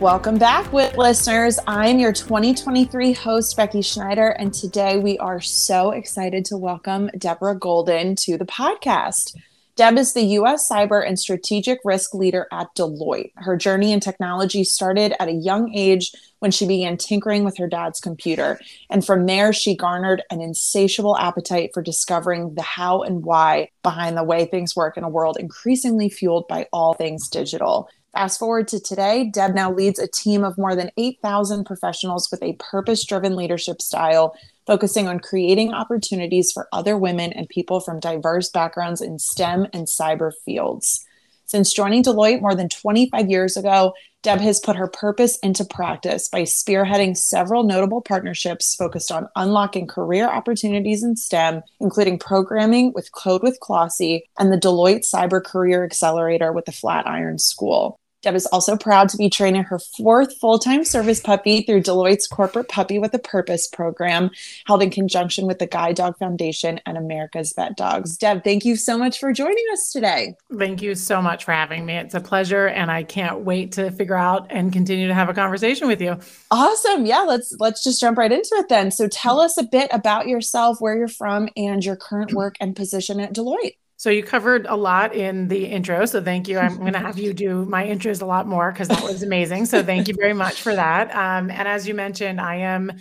Welcome back, WIT listeners. I'm your 2023 host, Becky Schneider, and today we are so excited to welcome Deborah Golden to the podcast. Deb is the US cyber and strategic risk leader at Deloitte. Her journey in technology started at a young age when she began tinkering with her dad's computer. And from there, she garnered an insatiable appetite for discovering the how and why behind the way things work in a world increasingly fueled by all things digital. Fast forward to today, Deb now leads a team of more than 8,000 professionals with a purpose driven leadership style, focusing on creating opportunities for other women and people from diverse backgrounds in STEM and cyber fields. Since joining Deloitte more than 25 years ago, Deb has put her purpose into practice by spearheading several notable partnerships focused on unlocking career opportunities in STEM, including programming with Kode with Klossy and the Deloitte Cyber Career Accelerator with the Flatiron School. Deb is also proud to be training her fourth full time service puppy through Deloitte's Corporate Puppy with a Purpose program, held in conjunction with the Guide Dog Foundation and America's Vet Dogs. Deb, thank you so much for joining us today. Thank you so much for having me. It's a pleasure, and I can't wait to figure out and continue to have a conversation with you. Awesome. Yeah, let's let's just jump right into it then. So tell us a bit about yourself, where you're from, and your current work and position at Deloitte. So you covered a lot in the intro. So thank you. I'm going to have you do my intros a lot more because that was amazing. So thank you very much for that. Um, and as you mentioned, I am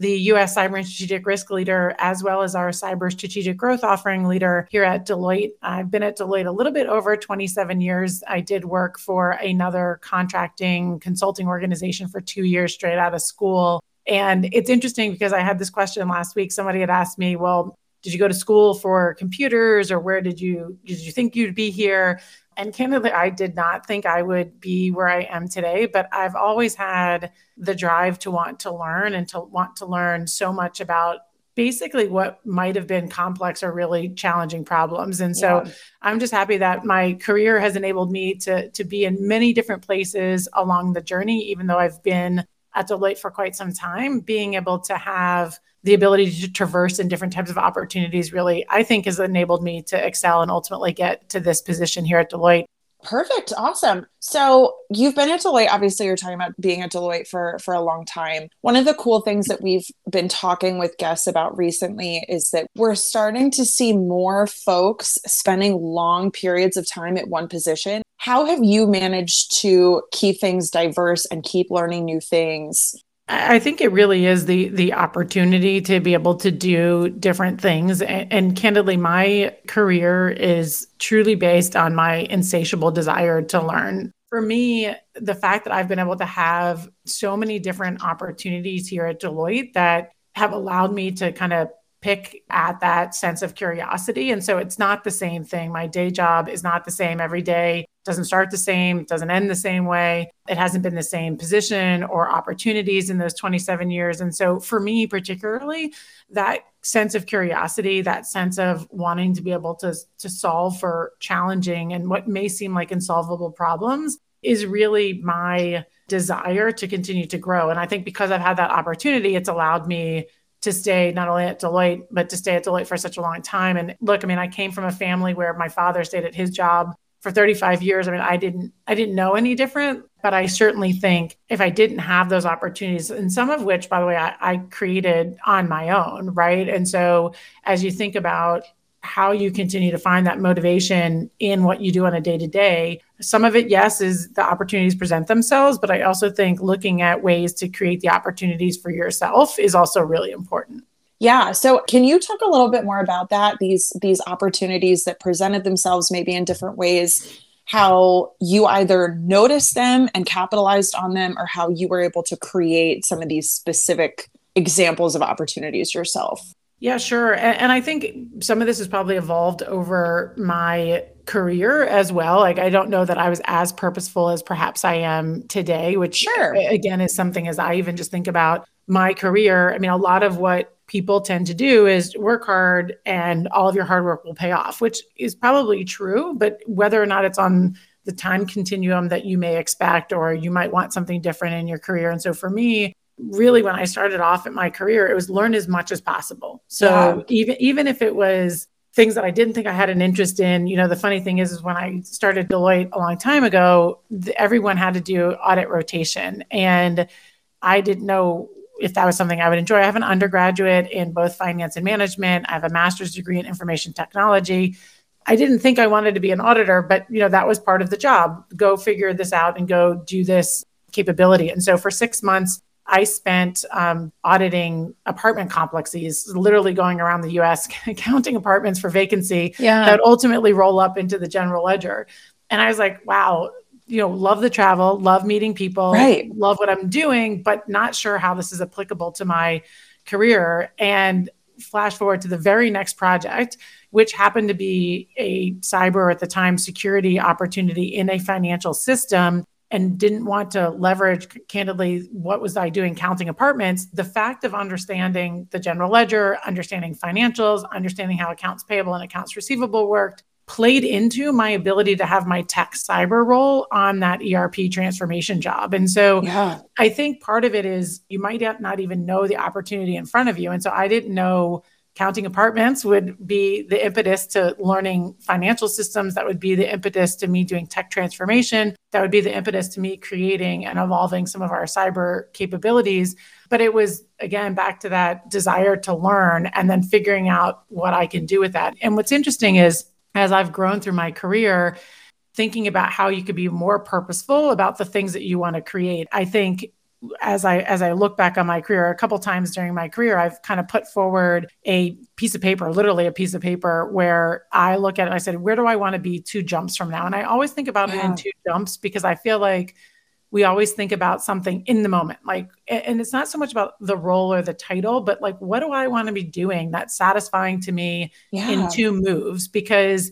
the US Cyber and Strategic Risk Leader, as well as our Cyber Strategic Growth Offering Leader here at Deloitte. I've been at Deloitte a little bit over 27 years. I did work for another contracting consulting organization for two years straight out of school. And it's interesting because I had this question last week. Somebody had asked me, well, did you go to school for computers or where did you did you think you'd be here and candidly i did not think i would be where i am today but i've always had the drive to want to learn and to want to learn so much about basically what might have been complex or really challenging problems and so yeah. i'm just happy that my career has enabled me to to be in many different places along the journey even though i've been at deloitte for quite some time being able to have the ability to traverse in different types of opportunities really, I think, has enabled me to excel and ultimately get to this position here at Deloitte. Perfect. Awesome. So you've been at Deloitte. Obviously, you're talking about being at Deloitte for, for a long time. One of the cool things that we've been talking with guests about recently is that we're starting to see more folks spending long periods of time at one position. How have you managed to keep things diverse and keep learning new things I think it really is the the opportunity to be able to do different things. And, and, candidly, my career is truly based on my insatiable desire to learn. For me, the fact that I've been able to have so many different opportunities here at Deloitte that have allowed me to kind of pick at that sense of curiosity. And so it's not the same thing. My day job is not the same every day doesn't start the same, doesn't end the same way. It hasn't been the same position or opportunities in those 27 years. And so for me, particularly, that sense of curiosity, that sense of wanting to be able to, to solve for challenging and what may seem like insolvable problems is really my desire to continue to grow. And I think because I've had that opportunity, it's allowed me to stay not only at Deloitte, but to stay at Deloitte for such a long time. And look, I mean, I came from a family where my father stayed at his job for 35 years i mean i didn't i didn't know any different but i certainly think if i didn't have those opportunities and some of which by the way I, I, created on my own right? And so as you think about how you continue to find that motivation in what you do on a day to day some of it yes is the opportunities present themselves but i also think looking at ways to create the opportunities for yourself is also really important yeah. So can you talk a little bit more about that? These these opportunities that presented themselves maybe in different ways, how you either noticed them and capitalized on them, or how you were able to create some of these specific examples of opportunities yourself. Yeah, sure. And, and I think some of this has probably evolved over my career as well. Like I don't know that I was as purposeful as perhaps I am today, which sure. again is something as I even just think about my career. I mean, a lot of what people tend to do is work hard and all of your hard work will pay off, which is probably true. But whether or not it's on the time continuum that you may expect, or you might want something different in your career. And so for me, really when I started off in my career, it was learn as much as possible. So even even if it was things that I didn't think I had an interest in. You know, the funny thing is, is when I started Deloitte a long time ago, th- everyone had to do audit rotation. And I didn't know if that was something I would enjoy. I have an undergraduate in both finance and management. I have a master's degree in information technology. I didn't think I wanted to be an auditor, but you know, that was part of the job. Go figure this out and go do this capability. And so for six months, I spent um, auditing apartment complexes, literally going around the US, counting apartments for vacancy yeah. that ultimately roll up into the general ledger. And I was like, wow, you know, love the travel, love meeting people, right. love what I'm doing, but not sure how this is applicable to my career. And flash forward to the very next project, which happened to be a cyber at the time security opportunity in a financial system and didn't want to leverage candidly what was i doing counting apartments the fact of understanding the general ledger understanding financials understanding how accounts payable and accounts receivable worked played into my ability to have my tech cyber role on that erp transformation job and so yeah. i think part of it is you might not even know the opportunity in front of you and so i didn't know counting apartments would be the impetus to learning financial systems. That would be the impetus to me doing tech transformation. That would be the impetus to me creating and evolving some of our cyber capabilities. But it was, again, back to that desire to learn and then figuring out what I can do with that. And what's interesting is, as I've grown through my career, thinking about how you could be more purposeful about the things that you want to create. I think as I as I look back on my career, a couple times during my career, I've kind of put forward a piece of paper, literally a piece of paper, where I look at it. And I said, "Where do I want to be two jumps from now?" And I always think about yeah. it in two jumps because I feel like we always think about something in the moment, like, and it's not so much about the role or the title, but like, what do I want to be doing that's satisfying to me yeah. in two moves? Because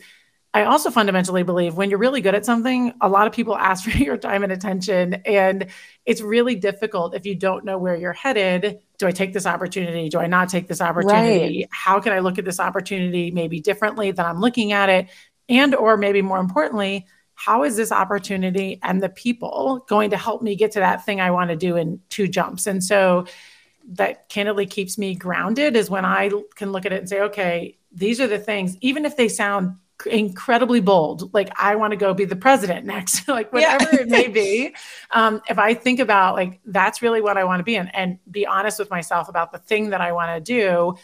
I also fundamentally believe when you're really good at something, a lot of people ask for your time and attention. And it's really difficult if you don't know where you're headed. Do I take this opportunity? Do I not take this opportunity? Right. How can I look at this opportunity maybe differently than I'm looking at it? And, or maybe more importantly, how is this opportunity and the people going to help me get to that thing I want to do in two jumps? And so that candidly keeps me grounded is when I can look at it and say, okay, these are the things, even if they sound incredibly bold like i want to go be the president next like whatever yeah. it may be um, if i think about like that's really what i want to be in and be honest with myself about the thing that i want to do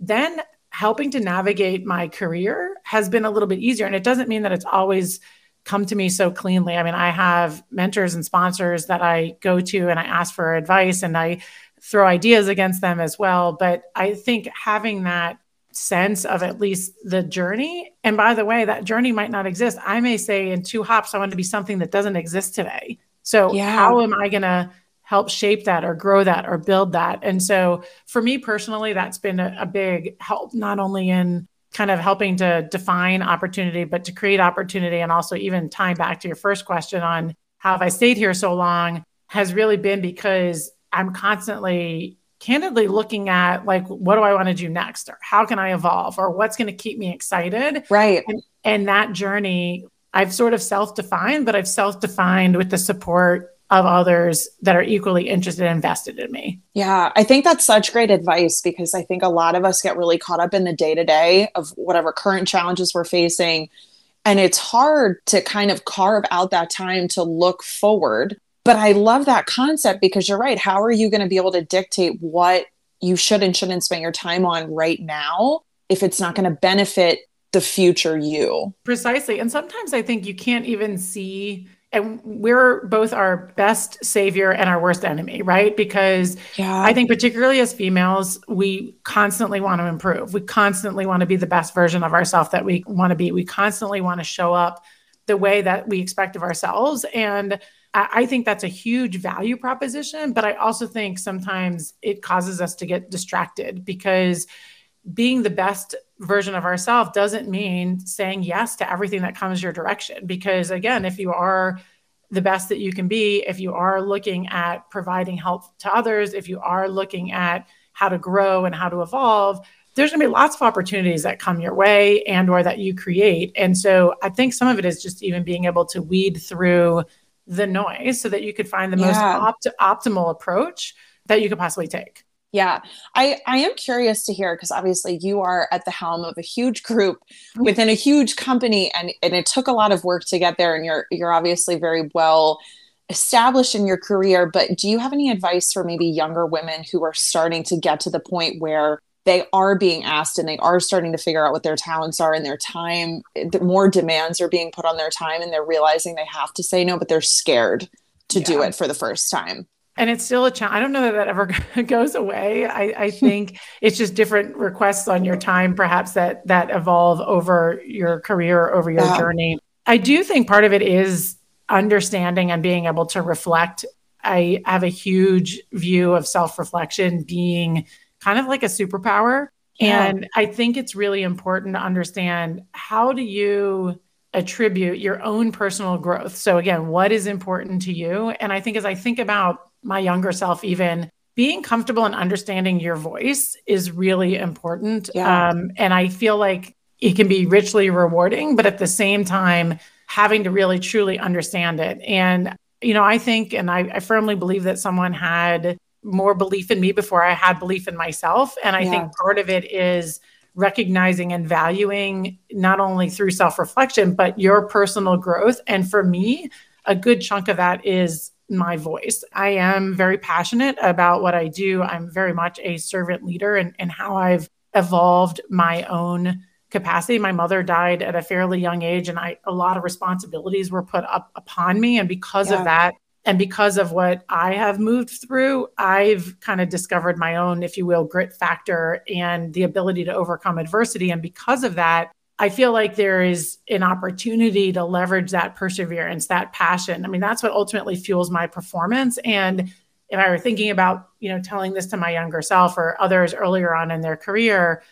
then helping to navigate my career has been a little bit easier and it doesn't mean that it's always come to me so cleanly i mean i have mentors and sponsors that i go to and i ask for advice and i throw ideas against them as well but i think having that sense of at least the journey. And by the way, that journey might not exist. I may say in two hops, I want to be something that doesn't exist today. So, yeah. how am I going to help shape that or grow that or build that? And so, for me personally, that's been a, a big help, not only in kind of helping to define opportunity, but to create opportunity. And also, even tying back to your first question on how have I stayed here so long has really been because I'm constantly candidly looking at like what do i want to do next? Or how can i evolve? Or what's going to keep me excited? Right. And, and that journey i've sort of self-defined but i've self-defined with the support of others that are equally interested and invested in me. Yeah, I think that's such great advice because I think a lot of us get really caught up in the day to day of whatever current challenges we're facing. And it's hard to kind of carve out that time to look forward but I love that concept because you're right. How are you going to be able to dictate what you should and shouldn't spend your time on right now if it's not going to benefit the future you? Precisely. And sometimes I think you can't even see and we're both our best savior and our worst enemy, right? Because yeah. I think, particularly as females, we constantly want to improve. We constantly want to be the best version of ourselves that we want to be. We constantly want to show up the way that we expect of ourselves. And I think that's a huge value proposition, but I also think sometimes it causes us to get distracted because being the best version of ourselves doesn't mean saying yes to everything that comes your direction. Because again, if you are the best that you can be, if you are looking at providing help to others, if you are looking at how to grow and how to evolve, there's going to be lots of opportunities that come your way and or that you create. And so I think some of it is just even being able to weed through the noise so that you could find the yeah. most opt- optimal approach that you could possibly take. Yeah, I, I am curious to hear because obviously you are at the helm of a huge group mm-hmm. within a huge company, and, and it took a lot of work to get there. And you're you're obviously very well established in your career. But do you have any advice for maybe younger women who are starting to get to the point where they are being asked and they are starting to figure out what their talents are and their time more demands are being put on their time and they're realizing they have to say no but they're scared to yeah. do it for the first time and it's still a challenge. I don't know that that ever goes away. I, I think it's just different requests on your time, perhaps that that evolve over your career, over your yeah. journey. I do think part of it is understanding and being able to reflect. I have a huge view of self reflection being kind of like a superpower. Yeah. And I think it's really important to understand how do you attribute your own personal growth. So again, what is important to you? And I think as I think about my younger self even being comfortable and understanding your voice is really important. Yeah. Um, and I feel like it can be richly rewarding, but at the same time, having to really truly understand it. And, you know, I think, and I, I firmly believe that someone had more belief in me before I had belief in myself. And I yeah. think part of it is recognizing and valuing not only through self reflection, but your personal growth. And for me, a good chunk of that is my voice. I am very passionate about what I do. I'm very much a servant leader and, and how I've evolved my own capacity. My mother died at a fairly young age, and I a lot of responsibilities were put up upon me. And because yeah. of that, and because of what I have moved through, I've kind of discovered my own, if you will, grit factor and the ability to overcome adversity. And because of that, I feel like there is an opportunity to leverage that perseverance, that passion. I mean, that's what ultimately fuels my performance. And if I were thinking about, you know, telling this to my younger self or others earlier on in their career,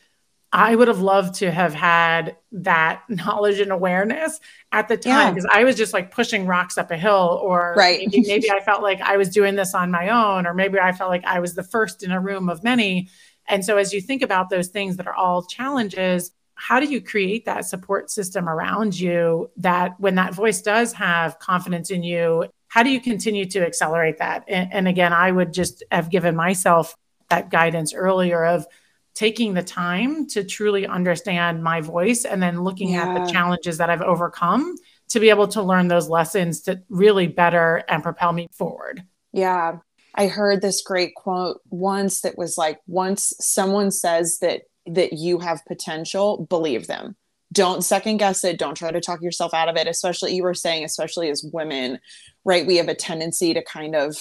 I would have loved to have had that knowledge and awareness at the time because yeah. I was just like pushing rocks up a hill, or right. maybe, maybe I felt like I was doing this on my own, or maybe I felt like I was the first in a room of many. And so, as you think about those things that are all challenges, how do you create that support system around you that when that voice does have confidence in you, how do you continue to accelerate that? And, and again, I would just have given myself that guidance earlier of taking the time to truly understand my voice and then looking yeah. at the challenges that I've overcome to be able to learn those lessons to really better and propel me forward. Yeah. I heard this great quote once that was like once someone says that that you have potential, believe them. Don't second guess it. Don't try to talk yourself out of it, especially you were saying, especially as women, right? We have a tendency to kind of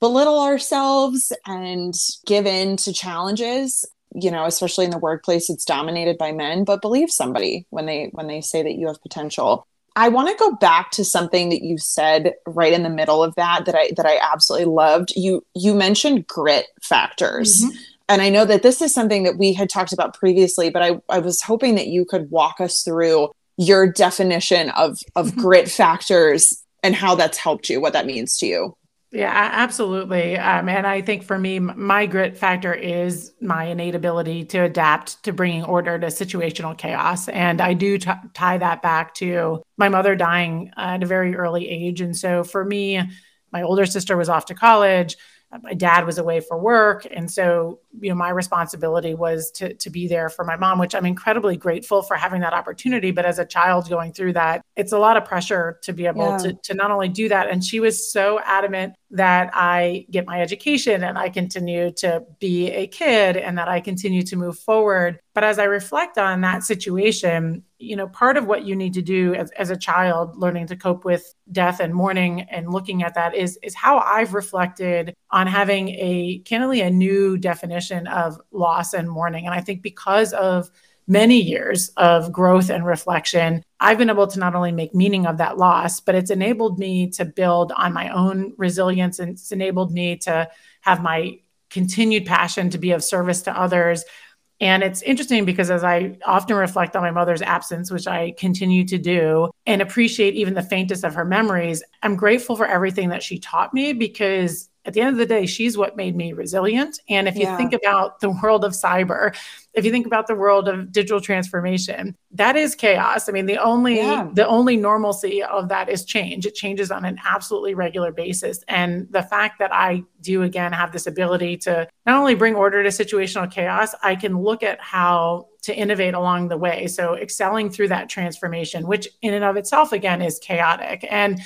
belittle ourselves and give in to challenges you know especially in the workplace it's dominated by men but believe somebody when they when they say that you have potential i want to go back to something that you said right in the middle of that that i that i absolutely loved you you mentioned grit factors mm-hmm. And i know that this is something that we had talked about previously but i i was hoping that you could walk us through your definition of of mm-hmm. grit factors and how that's helped you what that means to you yeah, absolutely. Um, and I think for me, my grit factor is my innate ability to adapt to bringing order to situational chaos. And I do t- tie that back to my mother dying at a very early age. And so for me, my older sister was off to college my dad was away for work. And so you know my responsibility was to to be there for my mom which i'm incredibly grateful for having that opportunity. But as a child going through that it's a lot of pressure to be able yeah. to to not only do that. And she was so adamant that i get my education and i continue to be a kid and that i continue to move forward but as i reflect on that situation you know part of what you need to do as, as a child learning to cope with death and mourning and looking at that is is how i've reflected on having a candidly a new definition of loss and mourning. And i think because of many years of growth and reflection i've been able to not only make meaning of that loss but it's enabled me to build on my own resilience and it's enabled me to have my continued passion to be of service to others and it's interesting because as I often reflect on my mother's absence, which I continue to do, and appreciate even the faintest of her memories, I'm grateful for everything that she taught me because at the end of the day, she's what made me resilient. And if you yeah. think about the world of cyber, if you think about the world of digital transformation, that is chaos. I mean, the only yeah. the only normalcy of that is change. It changes on an absolutely regular basis. And the fact that I do again have this ability to not only bring order to situational chaos, I can look at how to innovate along the way. So excelling through that transformation, which in and of itself again is chaotic. And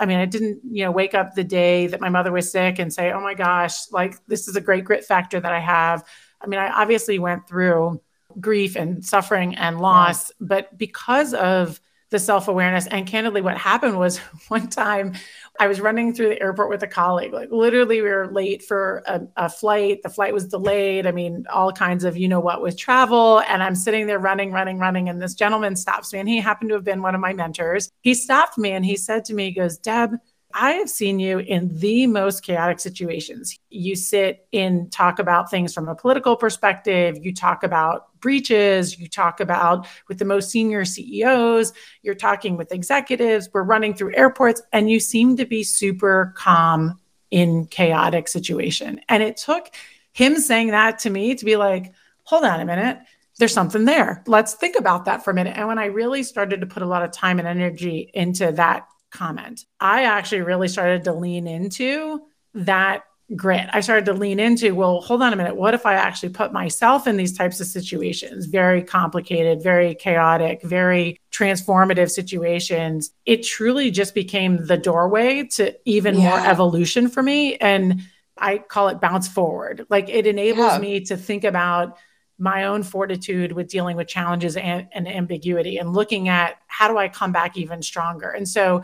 I mean, I didn't, you know, wake up the day that my mother was sick and say, "Oh my gosh, like this is a great grit factor that I have." I mean, I obviously went through grief and suffering and loss, yeah. but because of the self awareness. And candidly, what happened was one time I was running through the airport with a colleague. Like literally, we were late for a, a, flight. The flight was delayed. I mean, all kinds of you know what with travel. And I'm sitting there running, running, running. And this gentleman stops me. And he happened to have been one of my mentors. He stopped me and he said to me, he goes, Deb, I have seen you in the most chaotic situations. You sit and talk about things from a political perspective. You talk about breaches. You talk about with the most senior CEOs. You're talking with executives. We're running through airports, and you seem to be super calm in chaotic situation. And it took him saying that to me to be like, hold on a minute. There's something there. Let's think about that for a minute. And when I really started to put a lot of time and energy into that comment. I actually really started to lean into that grit. I started to lean into, well, hold on a minute. What if I actually put myself in these types of situations? Very complicated, very chaotic, very transformative situations. It truly just became the doorway to even yeah. more evolution for me. And I call it bounce forward. Like it enables yeah. me to think about my own fortitude with dealing with challenges and, and, ambiguity and looking at how do I come back even stronger. And so,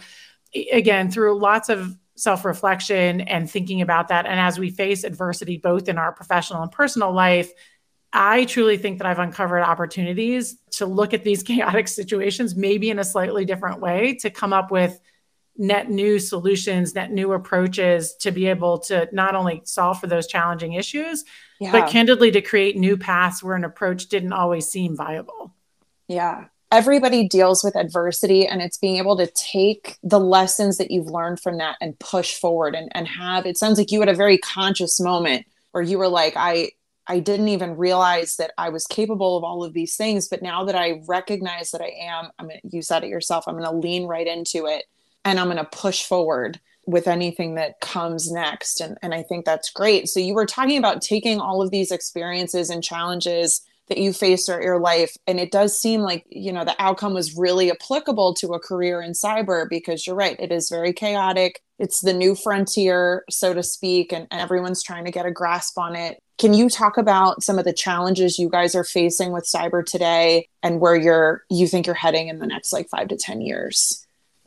again, through lots of self reflection and thinking about that, and as we face adversity both in our professional and personal life, I truly think that I've uncovered opportunities to look at these chaotic situations maybe in a slightly different way to come up with net new solutions, net new approaches to be able to not only solve for those challenging issues, yeah. but candidly to create new paths where an approach didn't always seem viable. Yeah. Everybody deals with adversity, and it's being able to take the lessons that you've learned from that and push forward and, and have it sounds like you had a very conscious moment where you were like, I, I didn't even realize that I was capable of all of these things. But now that I recognize that I am, I'm going to, you said it yourself, I'm going to lean right into it and I'm going to push forward with anything that comes next. And, and I think that's great. So you were talking about taking all of these experiences and challenges that you face throughout your life. And it does seem like, you know, the outcome was really applicable to a career in cyber because you're right, it is very chaotic. It's the new frontier, so to speak, and, and everyone's trying to get a grasp on it. Can you talk about some of the challenges you guys are facing with cyber today and where you're you think you're heading in the next like five to 10 years?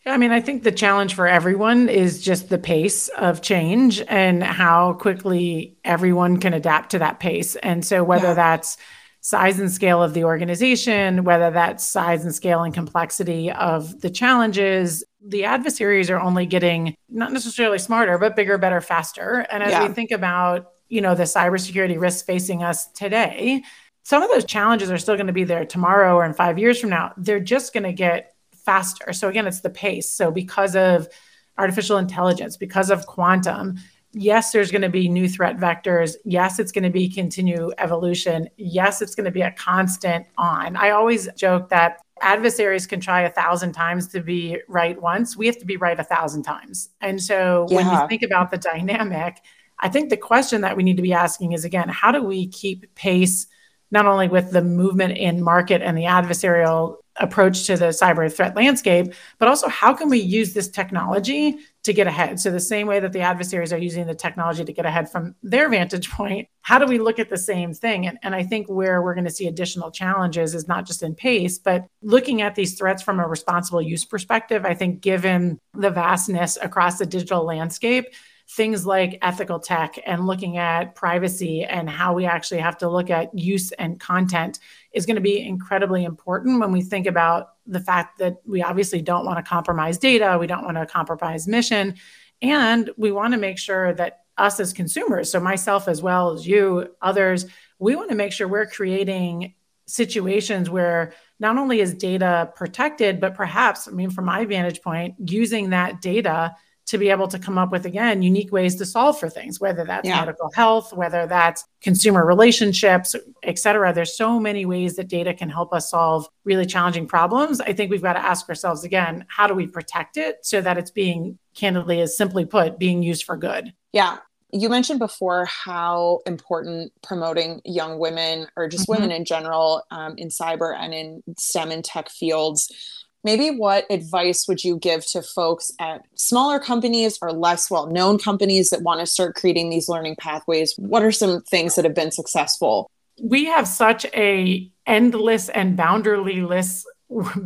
I mean, I think the challenge for everyone is just the pace of change and how quickly everyone can adapt to that pace. And so, whether yeah. that's size and scale of the organization, whether that's size and scale and complexity of the challenges, the adversaries are only getting not necessarily smarter, but bigger, better, faster. And as yeah. we think about, you know, the cybersecurity risks facing us today, some of those challenges are still going to be there tomorrow or in five years from now. They're just going to get faster. So again, it's the pace. So because of artificial intelligence, because of quantum, yes, there's going to be new threat vectors. Yes, it's going to be continue evolution. Yes, it's going to be a constant on. I always joke that adversaries can try a thousand times to be right once. We have to be right a thousand times. And so yeah. when you think about the dynamic, I think the question that we need to be asking is again, how do we keep pace not only with the movement in market and the adversarial approach to the cyber threat landscape, but also how can we use this technology to get ahead? So, the same way that the adversaries are using the technology to get ahead from their vantage point, how do we look at the same thing? And, and I think where we're going to see additional challenges is not just in pace, but looking at these threats from a responsible use perspective. I think, given the vastness across the digital landscape, things like ethical tech and looking at privacy and how we actually have to look at use and content is going to be incredibly important when we think about the fact that we obviously don't want to compromise data, we don't want to compromise mission, and we want to make sure that us as consumers, so myself as well as you, others, we want to make sure we're creating situations where not only is data protected, but perhaps, I mean, from my vantage point, using that data to be able to come up with again unique ways to solve for things whether that's yeah. medical health whether that's consumer relationships et cetera there's so many ways that data can help us solve really challenging problems i think we've got to ask ourselves again how do we protect it so that it's being candidly as simply put being used for good yeah you mentioned before how important promoting young women or just mm-hmm. women in general um, in cyber and in STEM and tech fields maybe what advice would you give to folks at smaller companies or less well known companies that want to start creating these learning pathways? What are some things that have been successful? We have such a endless and boundaryless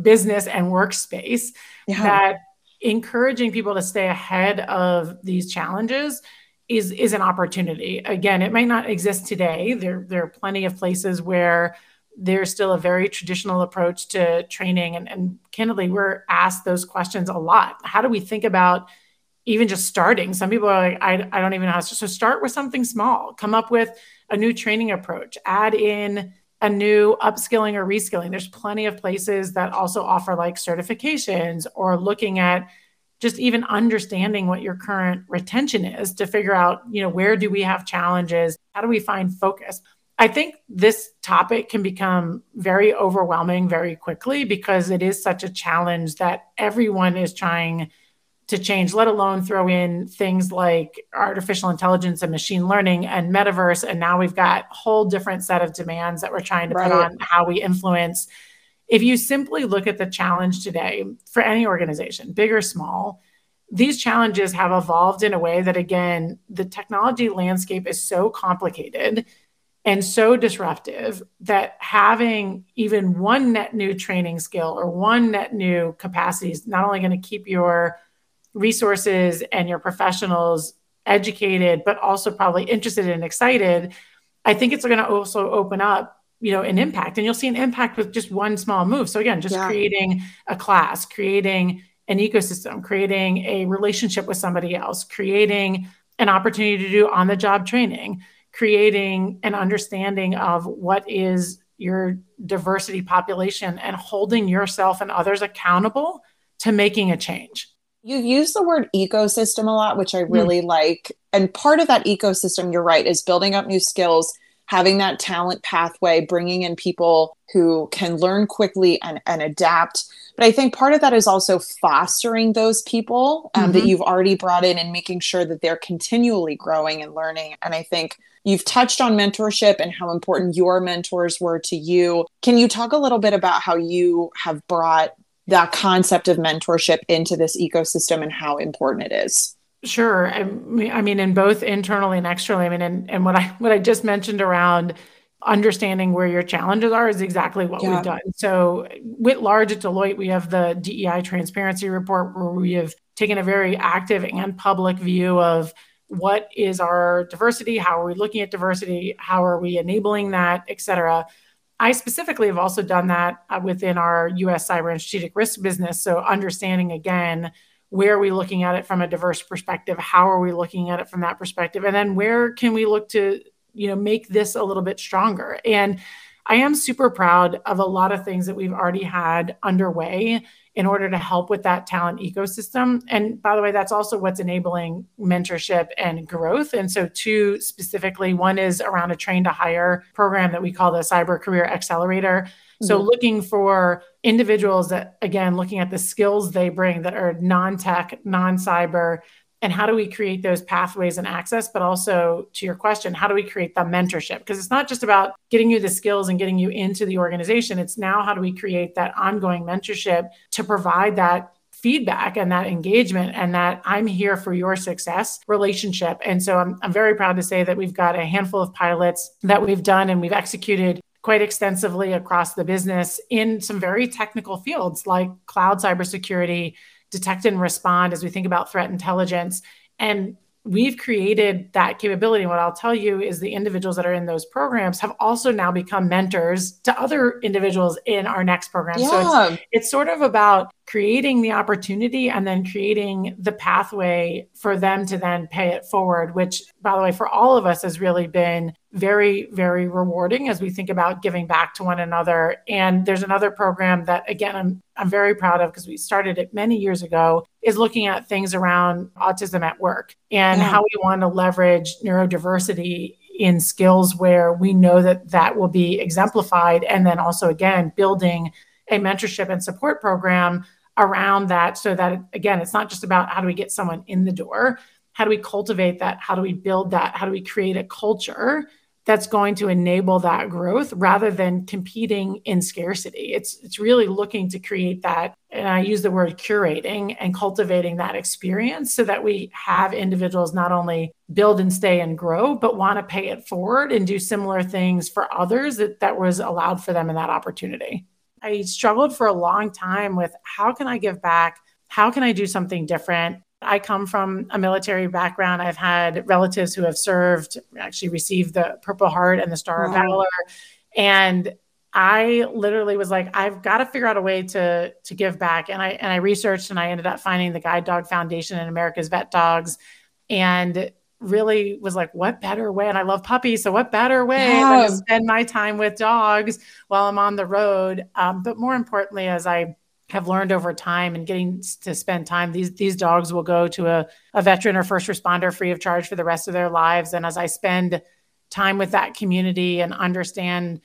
business and workspace yeah. that encouraging people to stay ahead of these challenges is is an opportunity. Again it might not exist today. There there are plenty of places where there's still a very traditional approach to training. And, and candidly, we're asked those questions a lot. How do we think about even just starting? Some people are like, I, I don't even know how to. So start with something small, come up with a new training approach, add in a new upskilling or reskilling. There's plenty of places that also offer like certifications or looking at just even understanding what your current retention is to figure out, you know, where do we have challenges? How do we find focus? I think this topic can become very overwhelming very quickly because it is such a challenge that everyone is trying to change, let alone throw in things like artificial intelligence and machine learning and metaverse. And now we've got a whole different set of demands that we're trying to right. put on how we influence. If you simply look at the challenge today for any organization, big or small, these challenges have evolved in a way that, again, the technology landscape is so complicated and so disruptive that having even one net new training skill or one net new capacity is not only going to keep your resources and your professionals educated but also probably interested and excited i think it's going to also open up you know an impact and you'll see an impact with just one small move so again just yeah. creating a class creating an ecosystem creating a relationship with somebody else creating an opportunity to do on the job training creating an understanding of what is your diversity population and holding yourself and others accountable to making a change. You use the word ecosystem a lot, which I hmm. really mm. like. And part of that ecosystem, you're right, is building up new skills, having that talent pathway, bringing in people who can learn quickly and, and adapt. But I think part of that is also fostering those people um, mm-hmm. that you've already brought in and making sure that they're continually growing and learning. And I think You've touched on mentorship and how important your mentors were to you. Can you talk a little bit about how you have brought that concept of mentorship into this ecosystem and how important it is? Sure. I mean, I mean, in both internally and externally. I mean, and, and what I what I just mentioned around understanding where your challenges are is exactly what yeah. we've done. So, with large at Deloitte, we have the DEI transparency report where we have taken a very active and public view of what is our diversity? How are we looking at diversity? How are we enabling that et cetera? I specifically have also done that uh, within our us cyber and strategic risk business. So understanding again where are we looking at it from a diverse perspective? How are we looking at it from that perspective? And then where can we look to you know make this a little bit stronger? And i am super proud of a lot of things that we've already had underway in order to help with that talent ecosystem. And by the way, that's also what's enabling mentorship and growth. And so, two specifically, one is around a train to hire program that we call the Cyber Career Accelerator. Mm-hmm. So, looking for individuals that, again, looking at the skills they bring that are non tech, non cyber, and how do we create those pathways and access but also to your question how do we create the mentorship because it's not just about getting you the skills and getting you into the organization it's now how do we create that ongoing mentorship to provide that feedback and that engagement and that I'm here for your success relationship. And so I'm, I'm very proud to say that we've got a handful of pilots that we've done and we've executed quite extensively across the business in some very technical fields like cloud cybersecurity, detect and respond as we think about threat intelligence. And we've created that capability. And what I'll tell you is the individuals that are in those programs have also now become mentors to other individuals in our next program. Yeah. So it's, it's sort of about creating the opportunity and then creating the pathway for them to then pay it forward, which, by the way, for all of us has really been very, very rewarding as we think about giving back to one another. And there's another program that, again, I'm, I'm very proud of because we started it many years ago, is looking at things around autism at work and yeah. how we want to leverage neurodiversity in skills where we know that that will be exemplified. And then also, again, building a mentorship and support program around that so that, again, it's not just about how do we get someone in the door, how do we cultivate that? How do we build that? How do we create a culture that's going to enable that growth rather than competing in scarcity? It's it's really looking to create that and I use the word curating and cultivating that experience so that we have individuals not only build and stay and grow, but want to pay it forward and do similar things for others that, that was allowed for them in that opportunity. I struggled for a long time with how can I give back? How can I do something different? I come from a military background. I've had relatives who have served, actually received the Purple Heart and the Star wow. of Valor. And I literally was like, I've got to figure out a way to to give back. And I and I researched and I ended up finding the Guide Dog Foundation and America's Vet Dogs. And really was like, what better way? And I love puppies. So what better way yeah. than to spend my time with dogs while I'm on the road? Um, but more importantly, as I have learned over time and getting to spend time these these dogs will go to a, a veteran or first responder free of charge for the rest of their lives and as i spend time with that community and understand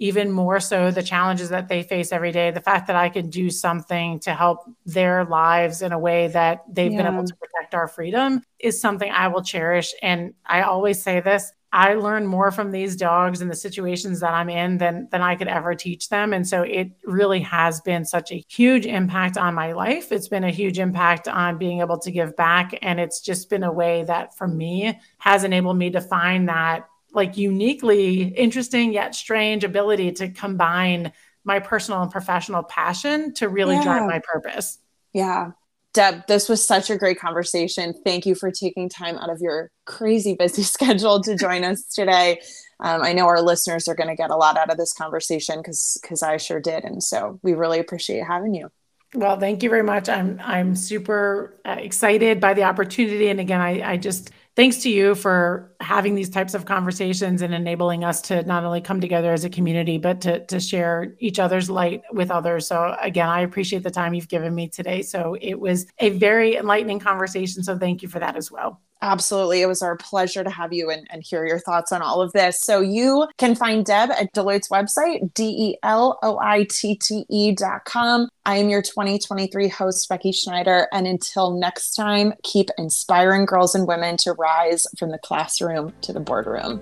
even more so the challenges that they face every day the fact that i can do something to help their lives in a way that they've yeah. been able to protect our freedom is something i will cherish and i always say this I learn more from these dogs and the situations that I'm in than than I could ever teach them. And so it really has been such a huge impact on my life. It's been a huge impact on being able to give back. And it's just been a way that for me has enabled me to find that like uniquely interesting yet strange ability to combine my personal and professional passion to really yeah. drive my purpose. Yeah. Deb, this was such a great conversation. Thank you for taking time out of your crazy busy schedule to join us today. Um, I know our listeners are going to get a lot out of this conversation because because I sure did, and so we really appreciate having you. Well, thank you very much. I'm I'm super uh, excited by the opportunity, and again, I I just thanks to you for having these types of conversations and enabling us to not only come together as a community, but to, to share each other's light with others. So, again, I appreciate the time you've given me today. So, it was a very enlightening conversation. So, thank you for that as well. Absolutely. It was our pleasure to have you and, and hear your thoughts on all of this. So you can find Deb at Deloitte's website, D-E-L-O-I-T-T-E dot com. I am your 2023 host, Becky Schneider. And until next time, keep inspiring girls and women to rise from the classroom to the boardroom.